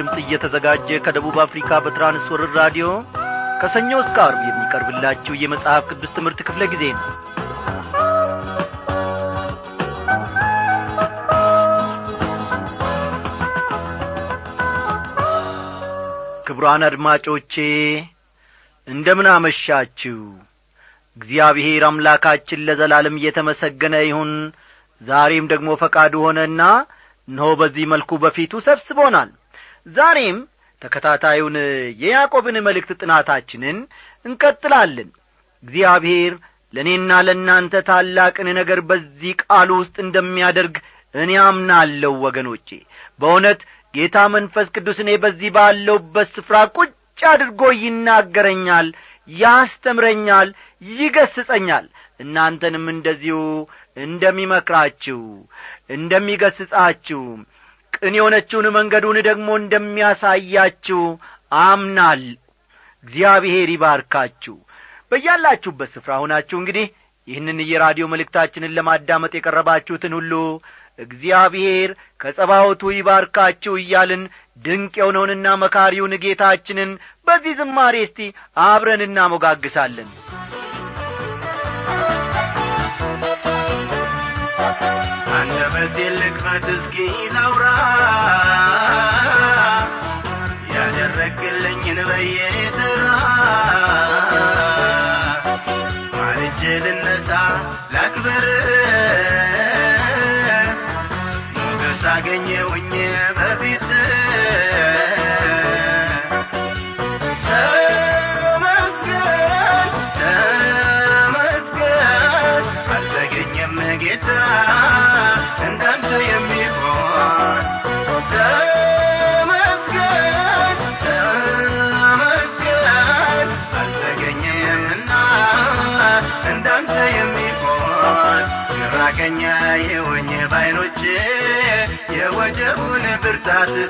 ድምፅ እየተዘጋጀ ከደቡብ አፍሪካ በትራንስወርር ራዲዮ ከሰኞ እስከ አርብ የሚቀርብላችሁ የመጽሐፍ ቅዱስ ትምህርት ክፍለ ጊዜ ነው። ክቡራን አድማጮቼ እንደምን አመሻችሁ? እግዚአብሔር አምላካችን ለዘላለም እየተመሰገነ ይሁን። ዛሬም ደግሞ ፈቃዱ ሆነና እነሆ በዚህ መልኩ በፊቱ ሰብስቦናል ዛሬም ተከታታዩን የያዕቆብን መልእክት ጥናታችንን እንቀጥላለን። እግዚአብሔር ለእኔና ለእናንተ ታላቅን ነገር በዚህ ቃሉ ውስጥ እንደሚያደርግ እኔ አምናለሁ ወገኖቼ። በእውነት ጌታ መንፈስ ቅዱስ እኔ በዚህ ባለውበት ስፍራ ቁጭ አድርጎ ይናገረኛል ያስተምረኛል ይገስጸኛል እናንተንም እንደዚሁ እንደሚመክራችሁ እንደሚገስጻችሁ ቅን የሆነችውን መንገዱን ደግሞ እንደሚያሳያችሁ አምናል። እግዚአብሔር ይባርካችሁ። በያላችሁበት ስፍራ ሆናችሁ እንግዲህ ይህንን የራዲዮ መልእክታችንን ለማዳመጥ የቀረባችሁትን ሁሉ እግዚአብሔር ከጸባወቱ ይባርካችሁ እያልን ድንቅ የሆነውንና መካሪውን ጌታችንን በዚህ ዝማሬ እስቲ አብረን እናሞጋግሳለን አንደበቴን ልክፈት እስኪ ላውራ። ያደረግልኝን በየተራ ማልጄ ልነሳ ላክብር። ሞገስ አገኘውኝ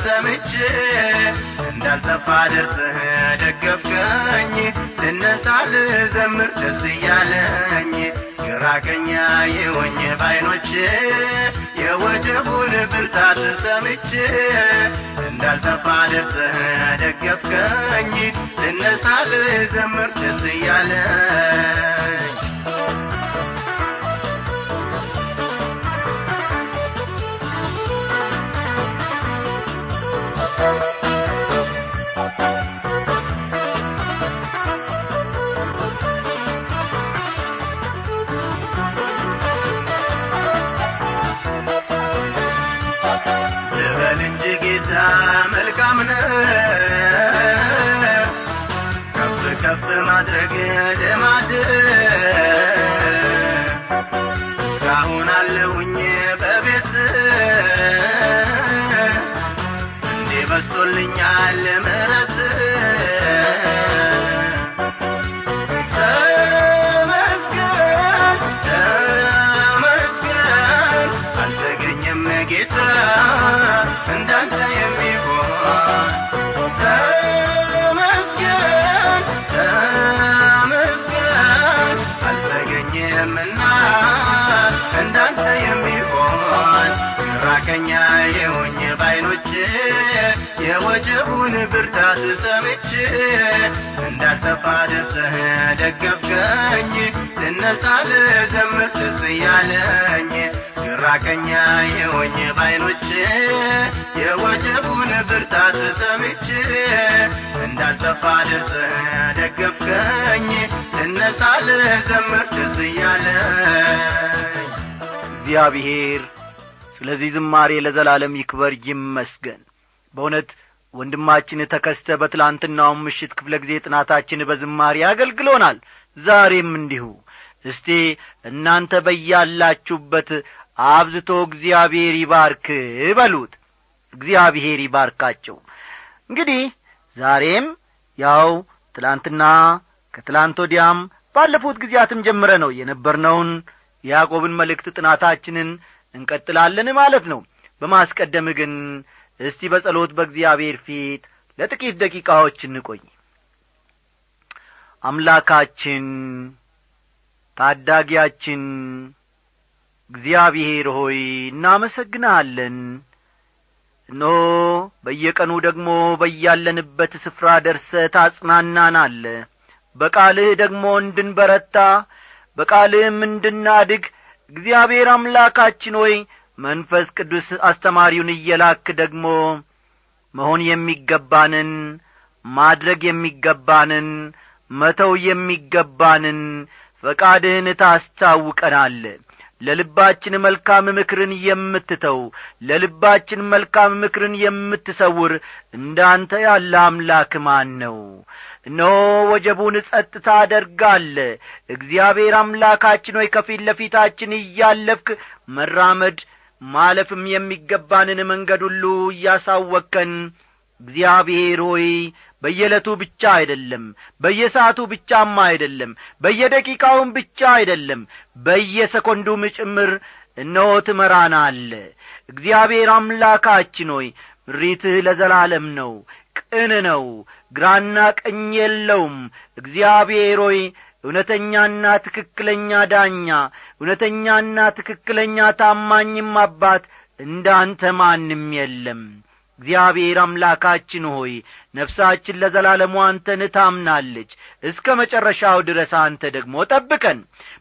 ሰምቼ እንዳልጠፋ ደርስህ ደገፍከኝ። ልነሳ ልዘምር ደስ እያለኝ ግራቀኛ የሆኝ ባይኖቼ የወጀቡን ብርታት ሰምቼ እንዳልጠፋ ደርስህ ደገፍከኝ። ልነሳ ልዘምር ደስ እያለኝ ከፍ ከፍ ማድረግ ልማድ። እስካሁን አለሁኝ በቤት። እንዴ በስቶልኛል ምሕረት ብርታት ሰምቼ እንዳልጠፋ ደርሰህ ደገፍከኝ ልነሳ ልዘምር ደስ እያለኝ ግራቀኛ የሆኝ ባይኖቼ የወጀቡን ብርታት ሰምቼ እንዳልጠፋ ደርሰህ ደገፍከኝ ልነሳ ልዘምር ደስ እያለኝ። እግዚአብሔር ስለዚህ ዝማሬ ለዘላለም ይክበር ይመስገን። በእውነት ወንድማችን ተከስተ በትላንትናውም ምሽት ክፍለ ጊዜ ጥናታችን በዝማሬ አገልግሎናል። ዛሬም እንዲሁ። እስቲ እናንተ በያላችሁበት አብዝቶ እግዚአብሔር ይባርክ በሉት። እግዚአብሔር ይባርካቸው። እንግዲህ ዛሬም ያው ትላንትና ከትላንት ወዲያም ባለፉት ጊዜያትም ጀምረ ነው የነበርነውን የያዕቆብን መልእክት ጥናታችንን እንቀጥላለን ማለት ነው። በማስቀደም ግን እስቲ በጸሎት በእግዚአብሔር ፊት ለጥቂት ደቂቃዎች እንቆይ። አምላካችን ታዳጊያችን እግዚአብሔር ሆይ እናመሰግንሃለን እኖ በየቀኑ ደግሞ በያለንበት ስፍራ ደርሰ ታጽናናናለ በቃልህ ደግሞ እንድንበረታ በቃልህም እንድናድግ እግዚአብሔር አምላካችን ሆይ መንፈስ ቅዱስ አስተማሪውን እየላክ ደግሞ መሆን የሚገባንን ማድረግ የሚገባንን መተው የሚገባንን ፈቃድህን ታስታውቀናል። ለልባችን መልካም ምክርን የምትተው ለልባችን መልካም ምክርን የምትሰውር እንዳንተ ያለ አምላክ ማን ነው? እነሆ ወጀቡን ጸጥታ አደርጋለ። እግዚአብሔር አምላካችን ሆይ ከፊት ለፊታችን እያለፍክ መራመድ ማለፍም የሚገባንን መንገድ ሁሉ እያሳወከን እግዚአብሔር ሆይ በየዕለቱ ብቻ አይደለም በየሰዓቱ ብቻም አይደለም በየደቂቃውም ብቻ አይደለም በየሰኮንዱም ጭምር እነሆ ትመራናለ እግዚአብሔር አምላካችን ሆይ ምሪትህ ለዘላለም ነው ቅን ነው ግራና ቀኝ የለውም። እግዚአብሔር ሆይ እውነተኛና ትክክለኛ ዳኛ እውነተኛና ትክክለኛ ታማኝም አባት እንዳንተ ማንም የለም። እግዚአብሔር አምላካችን ሆይ ነፍሳችን ለዘላለሙ አንተን ታምናለች። እስከ መጨረሻው ድረስ አንተ ደግሞ ጠብቀን።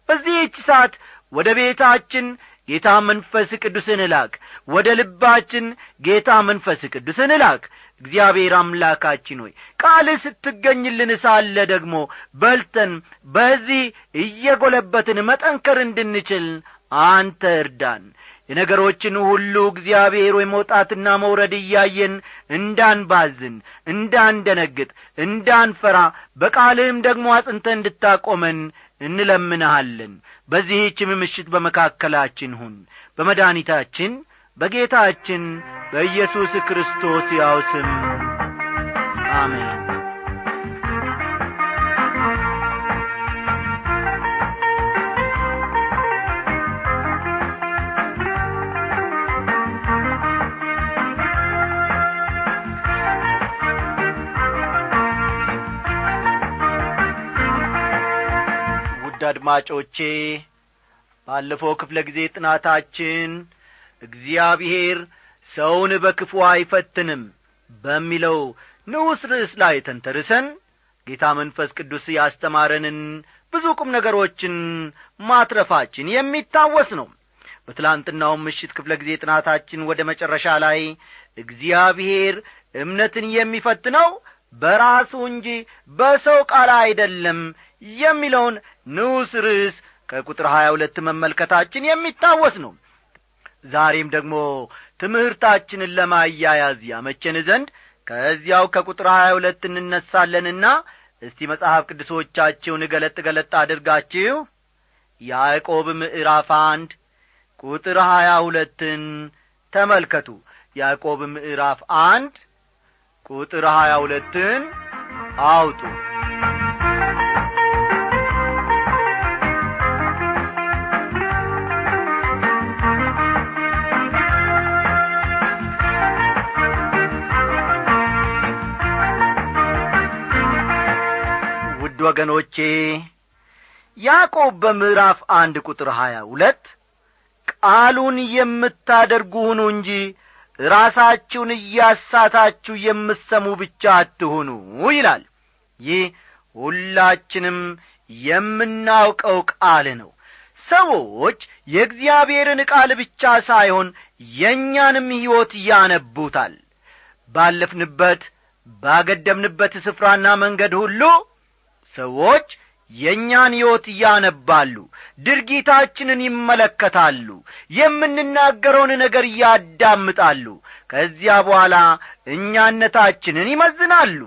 በዚህች ሰዓት ወደ ቤታችን ጌታ መንፈስ ቅዱስን እላክ ወደ ልባችን ጌታ መንፈስ ቅዱስን እላክ እግዚአብሔር አምላካችን ሆይ ቃል ስትገኝልን ሳለ ደግሞ በልተን በዚህ እየጐለበትን መጠንከር እንድንችል አንተ እርዳን። የነገሮችን ሁሉ እግዚአብሔር ወይ መውጣትና መውረድ እያየን እንዳንባዝን እንዳንደነግጥ እንዳንፈራ በቃልህም ደግሞ አጽንተ እንድታቆመን እንለምንሃለን። በዚህችም ምሽት በመካከላችን ሁን። በመድኒታችን በጌታችን በኢየሱስ ክርስቶስ ያው ስም አሜን። ውድ አድማጮቼ ባለፈው ክፍለ ጊዜ ጥናታችን እግዚአብሔር ሰውን በክፉ አይፈትንም በሚለው ንዑስ ርዕስ ላይ ተንተርሰን ጌታ መንፈስ ቅዱስ ያስተማረንን ብዙ ቁም ነገሮችን ማትረፋችን የሚታወስ ነው። በትላንትናው ምሽት ክፍለ ጊዜ ጥናታችን ወደ መጨረሻ ላይ እግዚአብሔር እምነትን የሚፈትነው በራሱ እንጂ በሰው ቃል አይደለም የሚለውን ንዑስ ርዕስ ከቁጥር ሀያ ሁለት መመልከታችን የሚታወስ ነው ዛሬም ደግሞ ትምህርታችንን ለማያያዝ ያመቸን ዘንድ ከዚያው ከቁጥር ሀያ ሁለት እንነሳለንና እስቲ መጽሐፍ ቅዱሶቻችሁን ገለጥ ገለጥ አድርጋችሁ ያዕቆብ ምዕራፍ አንድ ቁጥር ሀያ ሁለትን ተመልከቱ። ያዕቆብ ምዕራፍ አንድ ቁጥር ሀያ ሁለትን አውጡ ውድ ወገኖቼ ያዕቆብ በምዕራፍ አንድ ቁጥር ሀያ ሁለት ቃሉን የምታደርጉ ሁኑ እንጂ ራሳችሁን እያሳታችሁ የምትሰሙ ብቻ አትሁኑ ይላል። ይህ ሁላችንም የምናውቀው ቃል ነው። ሰዎች የእግዚአብሔርን ቃል ብቻ ሳይሆን የእኛንም ሕይወት ያነቡታል። ባለፍንበት ባገደምንበት ስፍራና መንገድ ሁሉ ሰዎች የእኛን ሕይወት ያነባሉ ድርጊታችንን ይመለከታሉ የምንናገረውን ነገር ያዳምጣሉ። ከዚያ በኋላ እኛነታችንን ይመዝናሉ።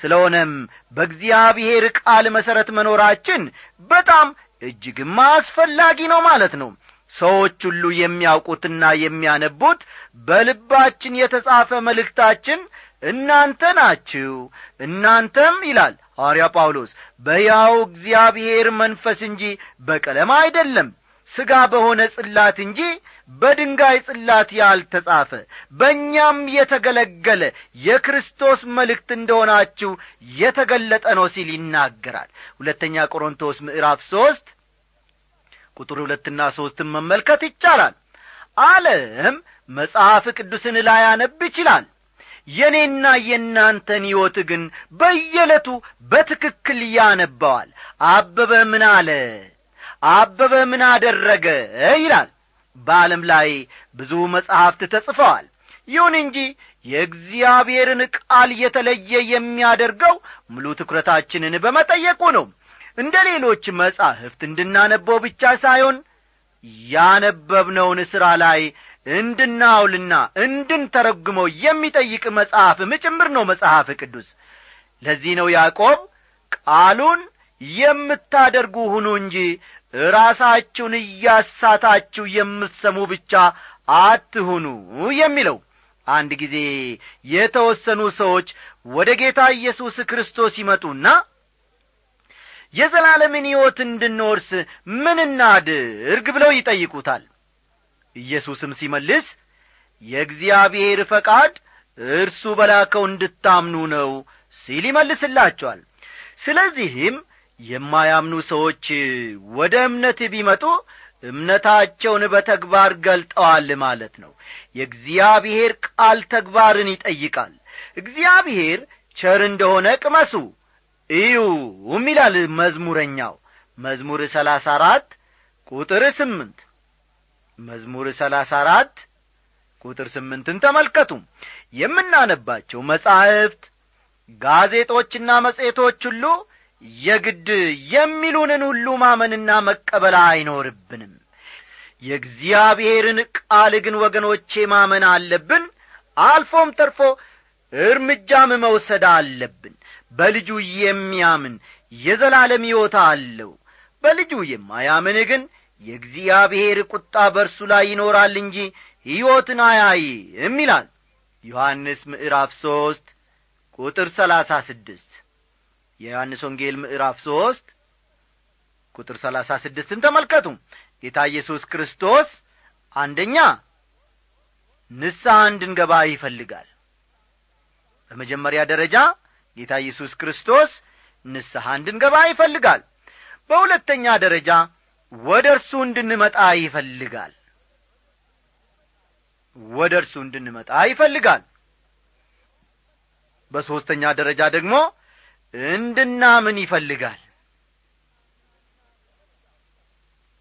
ስለሆነም በእግዚአብሔር ቃል መሠረት መኖራችን በጣም እጅግም አስፈላጊ ነው ማለት ነው። ሰዎች ሁሉ የሚያውቁትና የሚያነቡት በልባችን የተጻፈ መልእክታችን እናንተ ናችሁ እናንተም ይላል ሐዋርያ ጳውሎስ በያው እግዚአብሔር መንፈስ እንጂ በቀለም አይደለም ሥጋ በሆነ ጽላት እንጂ በድንጋይ ጽላት ያልተጻፈ በእኛም የተገለገለ የክርስቶስ መልእክት እንደሆናችሁ የተገለጠ ነው ሲል ይናገራል። ሁለተኛ ቆሮንቶስ ምዕራፍ ሦስት ቁጥር ሁለትና ሦስትን መመልከት ይቻላል። ዓለም መጽሐፍ ቅዱስን ላያነብ ይችላል የኔና የእናንተን ሕይወት ግን በየዕለቱ በትክክል ያነባዋል። አበበ ምን አለ? አበበ ምን አደረገ? ይላል። በዓለም ላይ ብዙ መጻሕፍት ተጽፈዋል። ይሁን እንጂ የእግዚአብሔርን ቃል የተለየ የሚያደርገው ሙሉ ትኩረታችንን በመጠየቁ ነው። እንደ ሌሎች መጻሕፍት እንድናነበው ብቻ ሳይሆን ያነበብነውን ሥራ ላይ እንድናውልና እንድንተረጉመው የሚጠይቅ መጽሐፍም ጭምር ነው መጽሐፍ ቅዱስ። ለዚህ ነው ያዕቆብ ቃሉን የምታደርጉ ሁኑ እንጂ ራሳችሁን እያሳታችሁ የምትሰሙ ብቻ አትሁኑ የሚለው። አንድ ጊዜ የተወሰኑ ሰዎች ወደ ጌታ ኢየሱስ ክርስቶስ ይመጡና የዘላለምን ሕይወት እንድንወርስ ምን እናድርግ ብለው ይጠይቁታል ኢየሱስም ሲመልስ የእግዚአብሔር ፈቃድ እርሱ በላከው እንድታምኑ ነው ሲል ይመልስላቸዋል። ስለዚህም የማያምኑ ሰዎች ወደ እምነት ቢመጡ እምነታቸውን በተግባር ገልጠዋል ማለት ነው። የእግዚአብሔር ቃል ተግባርን ይጠይቃል። እግዚአብሔር ቸር እንደሆነ ቅመሱ እዩም ይላል መዝሙረኛው መዝሙር ሰላሳ አራት ቁጥር ስምንት መዝሙር ሰላሳ አራት ቁጥር ስምንትን ተመልከቱ። የምናነባቸው መጻሕፍት ጋዜጦችና መጽሔቶች ሁሉ የግድ የሚሉንን ሁሉ ማመንና መቀበል አይኖርብንም። የእግዚአብሔርን ቃል ግን ወገኖቼ ማመን አለብን። አልፎም ተርፎ እርምጃም መውሰድ አለብን። በልጁ የሚያምን የዘላለም ሕይወት አለው። በልጁ የማያምን ግን የእግዚአብሔር ቁጣ በእርሱ ላይ ይኖራል እንጂ ሕይወትን አያይም ይላል ዮሐንስ ምዕራፍ ሦስት ቁጥር ሰላሳ ስድስት። የዮሐንስ ወንጌል ምዕራፍ ሦስት ቁጥር ሰላሳ ስድስትን ተመልከቱ። ጌታ ኢየሱስ ክርስቶስ አንደኛ ንስሐ እንድንገባ ይፈልጋል። በመጀመሪያ ደረጃ ጌታ ኢየሱስ ክርስቶስ ንስሐ እንድንገባ ይፈልጋል። በሁለተኛ ደረጃ ወደ እርሱ እንድንመጣ ይፈልጋል። ወደ እርሱ እንድንመጣ ይፈልጋል። በሦስተኛ ደረጃ ደግሞ እንድናምን ይፈልጋል።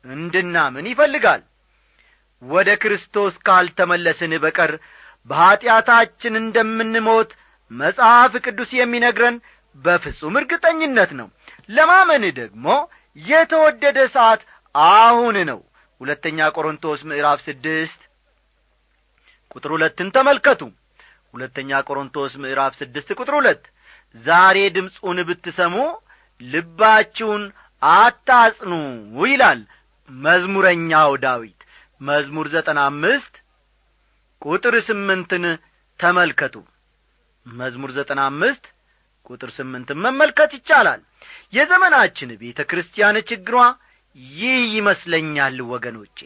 እንድናምን ይፈልጋል። ወደ ክርስቶስ ካልተመለስን በቀር በኀጢአታችን እንደምንሞት መጽሐፍ ቅዱስ የሚነግረን በፍጹም እርግጠኝነት ነው። ለማመን ደግሞ የተወደደ ሰዓት አሁን ነው። ሁለተኛ ቆሮንቶስ ምዕራፍ ስድስት ቁጥር ሁለትን ተመልከቱ። ሁለተኛ ቆሮንቶስ ምዕራፍ ስድስት ቁጥር ሁለት ዛሬ ድምፁን ብትሰሙ ልባችሁን አታጽኑ ይላል መዝሙረኛው ዳዊት። መዝሙር ዘጠና አምስት ቁጥር ስምንትን ተመልከቱ። መዝሙር ዘጠና አምስት ቁጥር ስምንትን መመልከት ይቻላል። የዘመናችን ቤተ ክርስቲያን ችግሯ ይህ ይመስለኛል ወገኖቼ።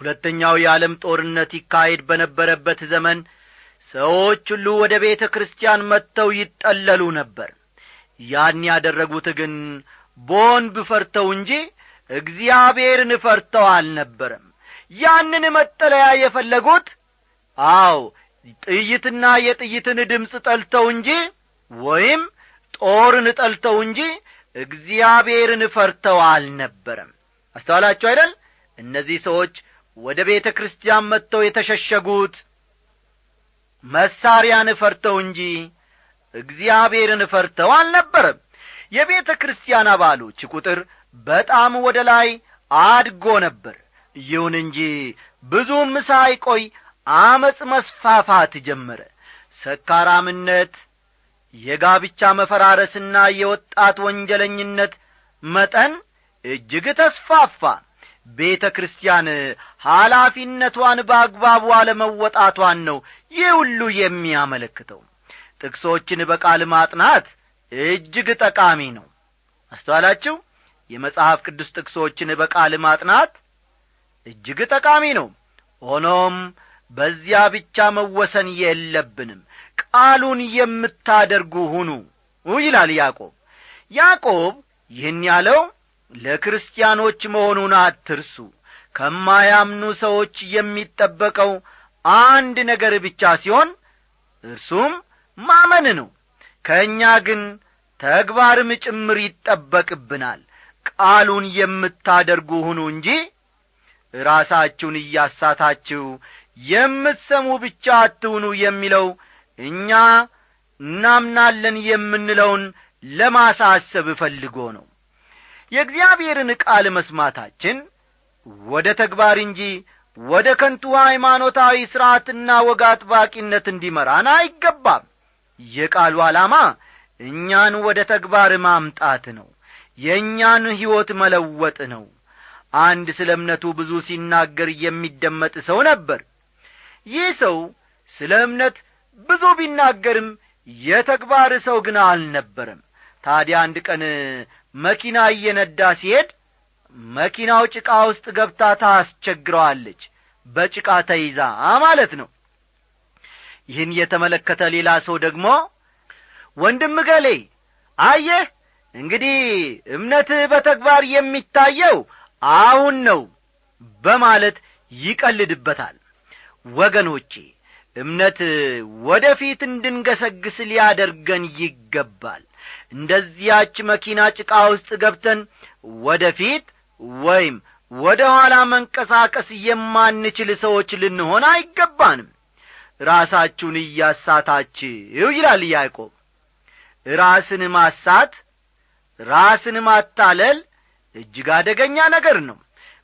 ሁለተኛው የዓለም ጦርነት ይካሄድ በነበረበት ዘመን ሰዎች ሁሉ ወደ ቤተ ክርስቲያን መጥተው ይጠለሉ ነበር። ያን ያደረጉት ግን ቦንብ ፈርተው እንጂ እግዚአብሔርን ፈርተው አልነበረም። ያንን መጠለያ የፈለጉት አው ጥይትና የጥይትን ድምፅ ጠልተው እንጂ ወይም ጦርን ጠልተው እንጂ እግዚአብሔርን ፈርተው አልነበረም አስተዋላችሁ አይደል? እነዚህ ሰዎች ወደ ቤተ ክርስቲያን መጥተው የተሸሸጉት መሳሪያን ፈርተው እንጂ እግዚአብሔርን ፈርተው አልነበረም። የቤተ ክርስቲያን አባሎች ቁጥር በጣም ወደ ላይ አድጎ ነበር። ይሁን እንጂ ብዙም ሳይቆይ አመፅ መስፋፋት ጀመረ። ሰካራምነት የጋብቻ መፈራረስና የወጣት ወንጀለኝነት መጠን እጅግ ተስፋፋ። ቤተ ክርስቲያን ኃላፊነቷን በአግባቡ አለመወጣቷን ነው ይህ ሁሉ የሚያመለክተው። ጥቅሶችን በቃል ማጥናት እጅግ ጠቃሚ ነው። አስተዋላችሁ? የመጽሐፍ ቅዱስ ጥቅሶችን በቃል ማጥናት እጅግ ጠቃሚ ነው። ሆኖም በዚያ ብቻ መወሰን የለብንም። ቃሉን የምታደርጉ ሁኑ ይላል ያዕቆብ። ያዕቆብ ይህን ያለው ለክርስቲያኖች መሆኑን አትርሱ። ከማያምኑ ሰዎች የሚጠበቀው አንድ ነገር ብቻ ሲሆን እርሱም ማመን ነው። ከእኛ ግን ተግባርም ጭምር ይጠበቅብናል። ቃሉን የምታደርጉ ሁኑ እንጂ ራሳችሁን እያሳታችሁ የምትሰሙ ብቻ አትሁኑ የሚለው እኛ እናምናለን የምንለውን ለማሳሰብ ፈልጎ ነው የእግዚአብሔርን ቃል መስማታችን ወደ ተግባር እንጂ ወደ ከንቱ ሃይማኖታዊ ሥርዓትና ወግ አጥባቂነት እንዲመራን አይገባም። የቃሉ ዓላማ እኛን ወደ ተግባር ማምጣት ነው። የእኛን ሕይወት መለወጥ ነው። አንድ ስለ እምነቱ ብዙ ሲናገር የሚደመጥ ሰው ነበር። ይህ ሰው ስለ እምነት ብዙ ቢናገርም የተግባር ሰው ግን አልነበረም። ታዲያ አንድ ቀን መኪና እየነዳ ሲሄድ መኪናው ጭቃ ውስጥ ገብታ ታስቸግረዋለች። በጭቃ ተይዛ ማለት ነው። ይህን የተመለከተ ሌላ ሰው ደግሞ ወንድም ገሌ አየህ እንግዲህ እምነትህ በተግባር የሚታየው አሁን ነው በማለት ይቀልድበታል። ወገኖቼ እምነት ወደ ፊት እንድንገሰግስ ሊያደርገን ይገባል እንደዚያች መኪና ጭቃ ውስጥ ገብተን ወደ ፊት ወይም ወደ ኋላ መንቀሳቀስ የማንችል ሰዎች ልንሆን አይገባንም። ራሳችሁን እያሳታችሁ ይላል ያዕቆብ። ራስን ማሳት ራስን ማታለል እጅግ አደገኛ ነገር ነው።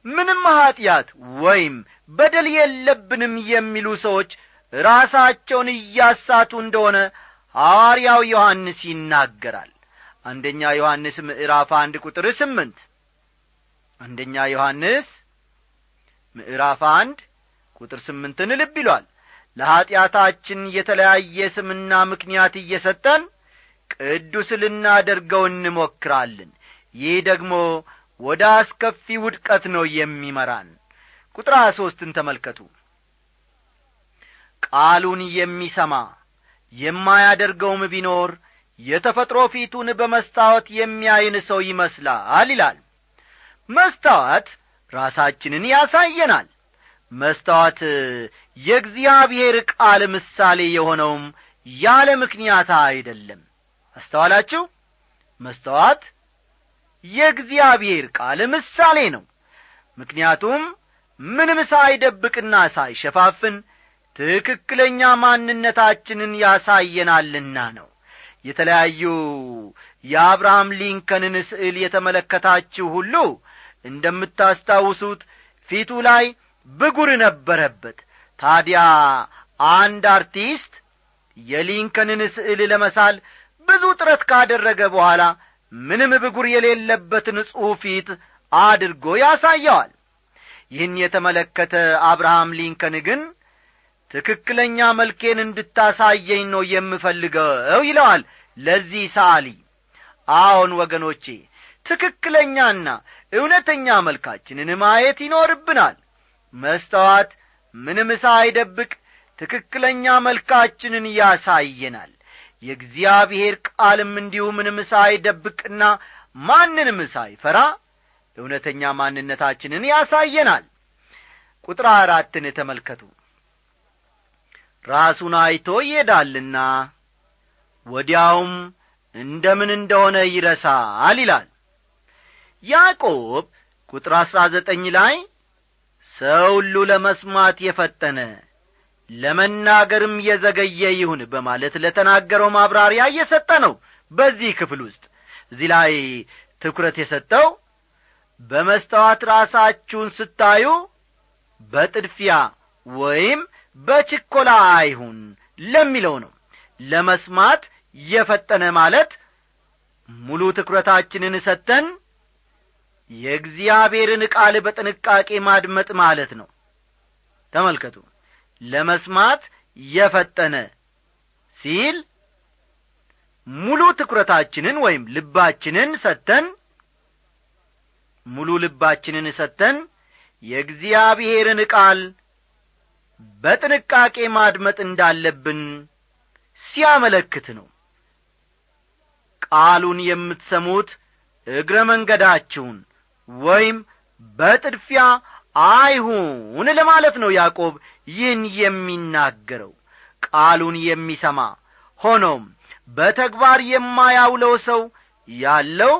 ምንም ኀጢአት ወይም በደል የለብንም የሚሉ ሰዎች ራሳቸውን እያሳቱ እንደሆነ ሐዋርያው ዮሐንስ ይናገራል። አንደኛ ዮሐንስ ምዕራፍ አንድ ቁጥር ስምንት። አንደኛ ዮሐንስ ምዕራፍ አንድ ቁጥር ስምንትን ልብ ይሏል። ለኀጢአታችን የተለያየ ስምና ምክንያት እየሰጠን ቅዱስ ልናደርገው እንሞክራለን። ይህ ደግሞ ወደ አስከፊ ውድቀት ነው የሚመራን። ቁጥር ሀያ ሦስትን ተመልከቱ። ቃሉን የሚሰማ የማያደርገውም ቢኖር የተፈጥሮ ፊቱን በመስታወት የሚያይን ሰው ይመስላል ይላል። መስታወት ራሳችንን ያሳየናል። መስታወት የእግዚአብሔር ቃል ምሳሌ የሆነውም ያለ ምክንያት አይደለም። አስተዋላችሁ? መስተዋት የእግዚአብሔር ቃል ምሳሌ ነው። ምክንያቱም ምንም ሳይደብቅና ሳይሸፋፍን ትክክለኛ ማንነታችንን ያሳየናልና ነው። የተለያዩ የአብርሃም ሊንከንን ስዕል የተመለከታችሁ ሁሉ እንደምታስታውሱት ፊቱ ላይ ብጉር ነበረበት። ታዲያ አንድ አርቲስት የሊንከንን ስዕል ለመሳል ብዙ ጥረት ካደረገ በኋላ ምንም ብጉር የሌለበት ንጹሕ አድርጎ ያሳየዋል። ይህን የተመለከተ አብርሃም ሊንከን ግን ትክክለኛ መልኬን እንድታሳየኝ ነው የምፈልገው ይለዋል። ለዚህ ሰዓሊ አዎን ወገኖቼ ትክክለኛና እውነተኛ መልካችንን ማየት ይኖርብናል። መስተዋት ምንም ሳይደብቅ ትክክለኛ መልካችንን ያሳየናል። የእግዚአብሔር ቃልም እንዲሁ ምንም ሳይደብቅና ማንንም ሳይፈራ እውነተኛ ማንነታችንን ያሳየናል። ቁጥር አራትን ተመልከቱ ራሱን አይቶ ይሄዳልና ወዲያውም እንደምን እንደሆነ ይረሳል ይላል። ያዕቆብ ቁጥር አሥራ ዘጠኝ ላይ ሰው ሁሉ ለመስማት የፈጠነ ለመናገርም የዘገየ ይሁን በማለት ለተናገረው ማብራሪያ እየሰጠ ነው። በዚህ ክፍል ውስጥ እዚህ ላይ ትኩረት የሰጠው በመስተዋት ራሳችሁን ስታዩ በጥድፊያ ወይም በችኰላ አይሁን ለሚለው ነው። ለመስማት የፈጠነ ማለት ሙሉ ትኩረታችንን ሰጥተን የእግዚአብሔርን ቃል በጥንቃቄ ማድመጥ ማለት ነው። ተመልከቱ። ለመስማት የፈጠነ ሲል ሙሉ ትኩረታችንን ወይም ልባችንን ሰጥተን ሙሉ ልባችንን ሰጥተን የእግዚአብሔርን ቃል በጥንቃቄ ማድመጥ እንዳለብን ሲያመለክት ነው። ቃሉን የምትሰሙት እግረ መንገዳችሁን ወይም በጥድፊያ አይሁን ለማለት ነው ያዕቆብ ይህን የሚናገረው። ቃሉን የሚሰማ ሆኖም በተግባር የማያውለው ሰው ያለው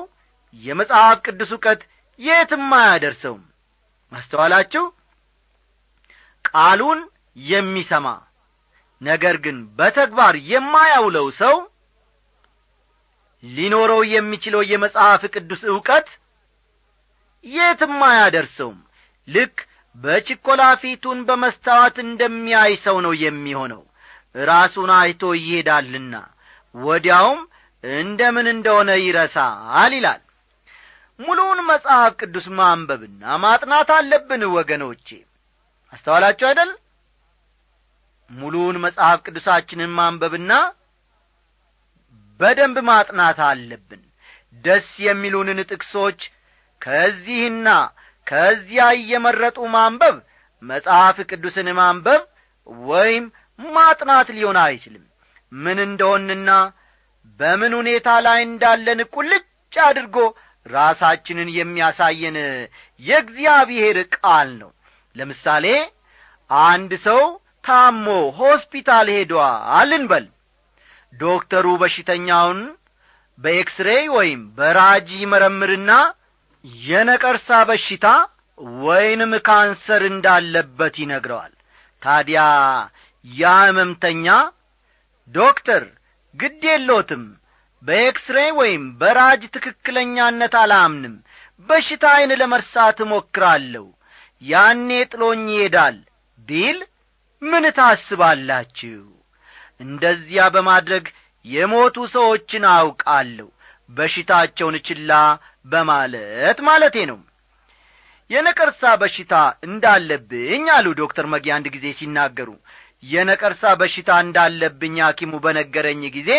የመጽሐፍ ቅዱስ እውቀት የትም አያደርሰውም። ማስተዋላችሁ ቃሉን የሚሰማ። ነገር ግን በተግባር የማያውለው ሰው ሊኖረው የሚችለው የመጽሐፍ ቅዱስ ዕውቀት የትም አያደርሰውም። ልክ በችኰላ ፊቱን በመስታወት እንደሚያይ ሰው ነው የሚሆነው። ራሱን አይቶ ይሄዳልና ወዲያውም እንደምን እንደሆነ ይረሳል ይላል። ሙሉውን መጽሐፍ ቅዱስ ማንበብና ማጥናት አለብን ወገኖቼ አስተዋላችሁ አይደል? ሙሉውን መጽሐፍ ቅዱሳችንን ማንበብና በደንብ ማጥናት አለብን። ደስ የሚሉንን ጥቅሶች ከዚህና ከዚያ እየመረጡ ማንበብ መጽሐፍ ቅዱስን ማንበብ ወይም ማጥናት ሊሆን አይችልም። ምን እንደሆንና በምን ሁኔታ ላይ እንዳለን ቁልጭ አድርጎ ራሳችንን የሚያሳየን የእግዚአብሔር ቃል ነው ለምሳሌ አንድ ሰው ታሞ ሆስፒታል ሄዷል እንበል። ዶክተሩ በሽተኛውን በኤክስሬይ ወይም በራጂ መረምርና የነቀርሳ በሽታ ወይንም ካንሰር እንዳለበት ይነግረዋል። ታዲያ ያ ሕመምተኛ ዶክተር ግድ የሎትም በኤክስሬይ ወይም በራጅ ትክክለኛነት አላምንም በሽታዬን ለመርሳት እሞክራለሁ ያኔ ጥሎኝ ይሄዳል ቢል ምን ታስባላችሁ? እንደዚያ በማድረግ የሞቱ ሰዎችን አውቃለሁ በሽታቸውን ችላ በማለት ማለቴ ነው። የነቀርሳ በሽታ እንዳለብኝ አሉ ዶክተር መጊ አንድ ጊዜ ሲናገሩ። የነቀርሳ በሽታ እንዳለብኝ ሐኪሙ በነገረኝ ጊዜ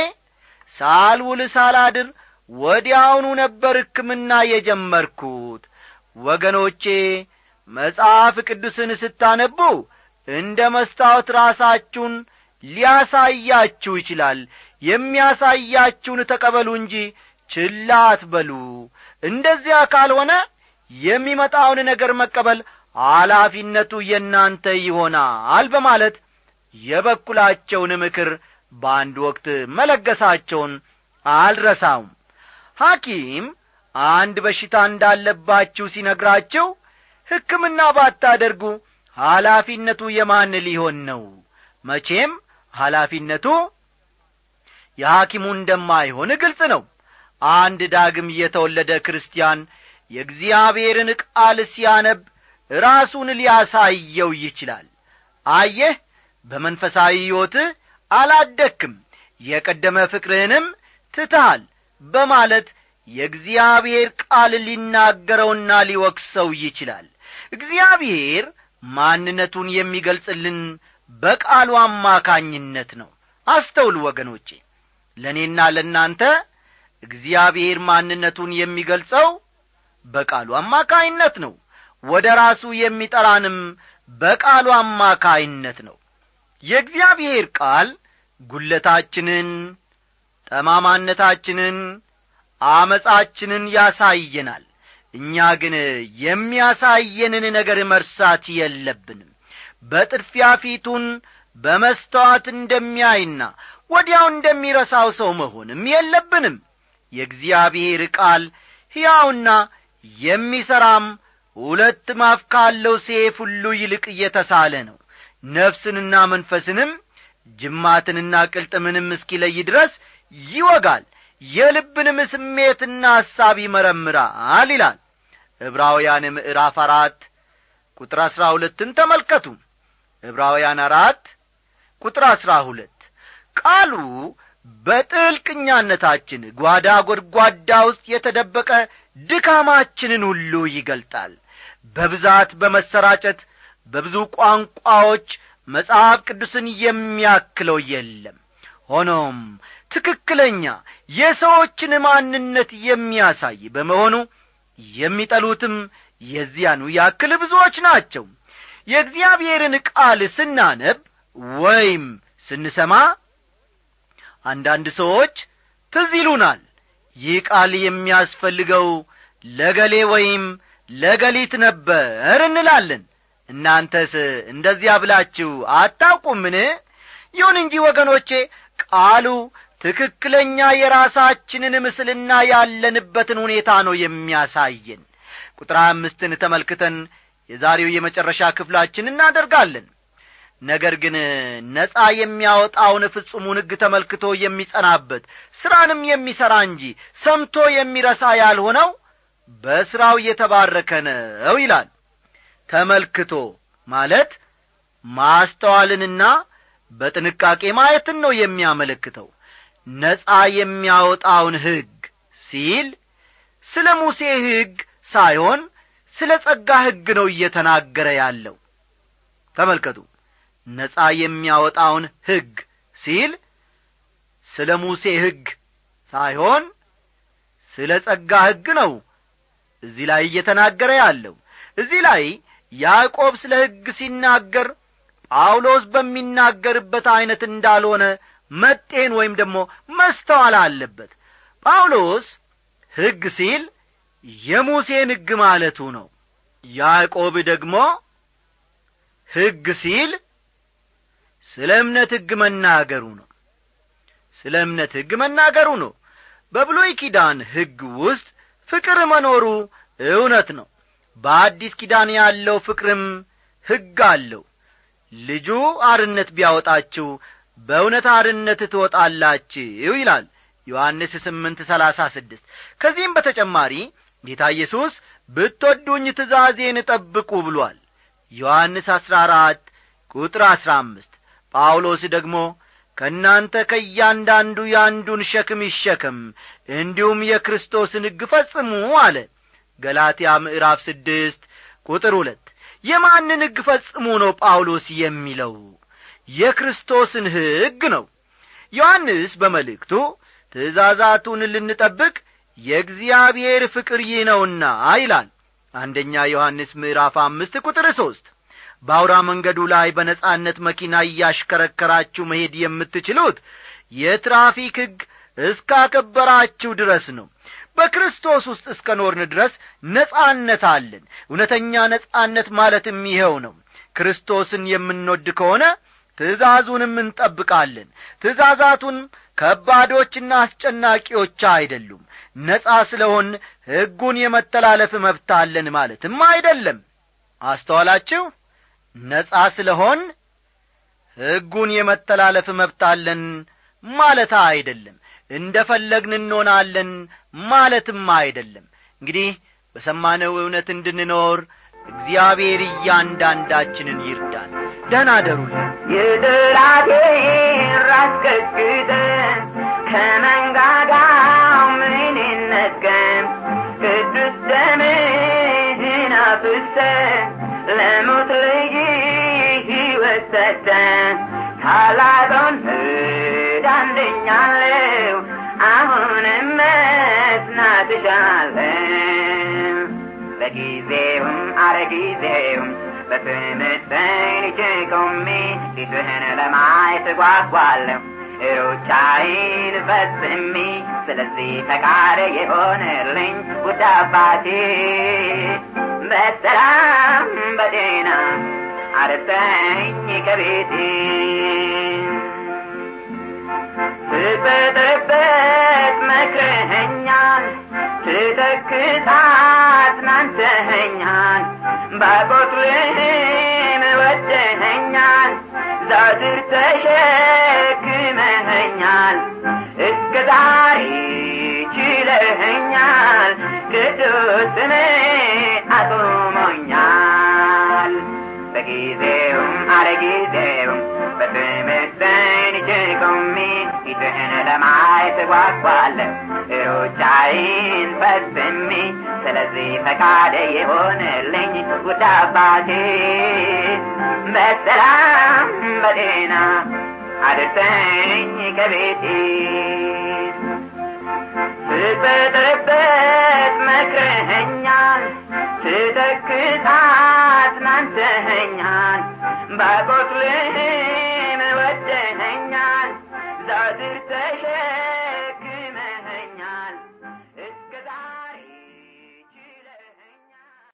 ሳልውል ሳላድር ወዲያውኑ ነበር ሕክምና የጀመርኩት። ወገኖቼ መጽሐፍ ቅዱስን ስታነቡ እንደ መስታወት ራሳችሁን ሊያሳያችሁ ይችላል። የሚያሳያችሁን ተቀበሉ እንጂ ችላ አትበሉ። እንደዚያ ካልሆነ የሚመጣውን ነገር መቀበል ኃላፊነቱ የእናንተ ይሆናል በማለት የበኩላቸውን ምክር በአንድ ወቅት መለገሳቸውን አልረሳውም። ሐኪም አንድ በሽታ እንዳለባችሁ ሲነግራችሁ ሕክምና ባታደርጉ ኃላፊነቱ የማን ሊሆን ነው? መቼም ኃላፊነቱ የሐኪሙ እንደማይሆን ግልጽ ነው። አንድ ዳግም የተወለደ ክርስቲያን የእግዚአብሔርን ቃል ሲያነብ ራሱን ሊያሳየው ይችላል። አየህ በመንፈሳዊ ሕይወትህ አላደክም የቀደመ ፍቅርህንም ትተሃል በማለት የእግዚአብሔር ቃል ሊናገረውና ሊወቅሰው ይችላል እግዚአብሔር ማንነቱን የሚገልጽልን በቃሉ አማካኝነት ነው። አስተውሉ ወገኖቼ ለእኔና ለእናንተ እግዚአብሔር ማንነቱን የሚገልጸው በቃሉ አማካይነት ነው። ወደ ራሱ የሚጠራንም በቃሉ አማካይነት ነው። የእግዚአብሔር ቃል ጒለታችንን ጠማማነታችንን አመፃችንን ያሳየናል እኛ ግን የሚያሳየንን ነገር መርሳት የለብንም። በጥድፊያ ፊቱን በመስተዋት እንደሚያይና ወዲያው እንደሚረሳው ሰው መሆንም የለብንም። የእግዚአብሔር ቃል ሕያውና የሚሠራም ሁለት ማፍ ካለው ሴፍ ሁሉ ይልቅ እየተሳለ ነው። ነፍስንና መንፈስንም ጅማትንና ቅልጥምንም እስኪለይ ድረስ ይወጋል። የልብንም ስሜትና ሐሳብ ይመረምራል ይላል ዕብራውያን ምዕራፍ አራት ቁጥር አሥራ ሁለትን ተመልከቱ። ዕብራውያን አራት ቁጥር አሥራ ሁለት ቃሉ በጥልቅኛነታችን ጓዳ ጐድጓዳ ውስጥ የተደበቀ ድካማችንን ሁሉ ይገልጣል። በብዛት በመሰራጨት በብዙ ቋንቋዎች መጽሐፍ ቅዱስን የሚያክለው የለም። ሆኖም ትክክለኛ የሰዎችን ማንነት የሚያሳይ በመሆኑ የሚጠሉትም የዚያኑ ያክል ብዙዎች ናቸው። የእግዚአብሔርን ቃል ስናነብ ወይም ስንሰማ አንዳንድ ሰዎች ትዝ ይሉናል። ይህ ቃል የሚያስፈልገው ለገሌ ወይም ለገሊት ነበር እንላለን። እናንተስ እንደዚያ ብላችሁ አታውቁምን? ይሁን እንጂ ወገኖቼ ቃሉ ትክክለኛ የራሳችንን ምስልና ያለንበትን ሁኔታ ነው የሚያሳየን። ቁጥር አምስትን ተመልክተን የዛሬው የመጨረሻ ክፍላችን እናደርጋለን። ነገር ግን ነጻ የሚያወጣውን ፍጹሙን ሕግ ተመልክቶ የሚጸናበት ሥራንም የሚሠራ እንጂ ሰምቶ የሚረሳ ያልሆነው በሥራው እየተባረከ ነው ይላል። ተመልክቶ ማለት ማስተዋልንና በጥንቃቄ ማየትን ነው የሚያመለክተው ነጻ የሚያወጣውን ሕግ ሲል ስለ ሙሴ ሕግ ሳይሆን ስለ ጸጋ ሕግ ነው እየተናገረ ያለው። ተመልከቱ። ነጻ የሚያወጣውን ሕግ ሲል ስለ ሙሴ ሕግ ሳይሆን ስለ ጸጋ ሕግ ነው እዚህ ላይ እየተናገረ ያለው። እዚህ ላይ ያዕቆብ ስለ ሕግ ሲናገር ጳውሎስ በሚናገርበት ዐይነት እንዳልሆነ መጤን ወይም ደግሞ መስተዋል አለበት። ጳውሎስ ሕግ ሲል የሙሴን ሕግ ማለቱ ነው። ያዕቆብ ደግሞ ሕግ ሲል ስለ እምነት ሕግ መናገሩ ነው። ስለ እምነት ሕግ መናገሩ ነው። በብሎይ ኪዳን ሕግ ውስጥ ፍቅር መኖሩ እውነት ነው። በአዲስ ኪዳን ያለው ፍቅርም ሕግ አለው። ልጁ አርነት ቢያወጣችሁ በእውነት አርነት ትወጣላችሁ ይላል ዮሐንስ ስምንት ሰላሳ ስድስት። ከዚህም በተጨማሪ ጌታ ኢየሱስ ብትወዱኝ ትእዛዜን ጠብቁ ብሏል። ዮሐንስ አሥራ አራት ቁጥር አሥራ አምስት። ጳውሎስ ደግሞ ከእናንተ ከእያንዳንዱ የአንዱን ሸክም ይሸከም እንዲሁም የክርስቶስን ሕግ ፈጽሙ አለ። ገላትያ ምዕራፍ ስድስት ቁጥር ሁለት። የማንን ሕግ ፈጽሙ ነው ጳውሎስ የሚለው የክርስቶስን ሕግ ነው። ዮሐንስ በመልእክቱ ትእዛዛቱን ልንጠብቅ የእግዚአብሔር ፍቅር ይህ ነውና ይላል። አንደኛ ዮሐንስ ምዕራፍ አምስት ቁጥር ሦስት በአውራ መንገዱ ላይ በነጻነት መኪና እያሽከረከራችሁ መሄድ የምትችሉት የትራፊክ ሕግ እስካከበራችሁ ድረስ ነው። በክርስቶስ ውስጥ እስከ ኖርን ድረስ ነጻነት አለን። እውነተኛ ነጻነት ማለትም ይኸው ነው። ክርስቶስን የምንወድ ከሆነ ትእዛዙንም እንጠብቃለን። ትእዛዛቱን ከባዶችና አስጨናቂዎች አይደሉም። ነጻ ስለሆን ሕጉን የመተላለፍ መብት አለን ማለትም አይደለም። አስተዋላችሁ? ነጻ ስለሆን ሕጉን የመተላለፍ መብት አለን ማለት አይደለም። እንደ ፈለግን እንሆናለን ማለትም አይደለም። እንግዲህ በሰማነው እውነት እንድንኖር እግዚአብሔር እያንዳንዳችንን ይርዳል ደህና የጠላቴን ራስ ቀጥቅጠን ከመንጋጋው ምን ነጥቀን ቅዱስ ደምህን አፍሰን ለሞት ልጅ ሕይወት ሰጠን ታላቁን ፍርድ አንደኛለው አሁንም መስናት እሻለን በጊዜውም አረ ጊዜውም በትምህርት ሰንቼ ቆሜ ፊትህን ለማየት ጓጓለሁ ሩጫዬን ፈጽሜ ስለዚህ ፈቃድ የሆነልኝ ውድ አባቴ በሰላም በጤና አርሰኝ ከቤቴ ስበጠበት መክረኸኛል ስተክት አጽናንተኸኛል ባቆስልህም ወደኸኛል ዛድር ተሸክመኸኛል እስከ ዛሬ ችለኸኛል ቅዱስን አቁሞኛል። በጊዜውም አለ ጊዜውም በትምህርትን ችቆሜ ፊትህን ለማየት ጓጓለሁ ሩጫዬን ፈጽሜ ስለዚህ ፈቃደ የሆነልኝ ውድ አባቴ በሰላም በጤና አድርሰኝ ከቤቴ። ስበጠበት መክረኸኛል ስተክት አጽናንተኸኛል ባቆስልህም ወደኸኛል። ዛድር ተሸ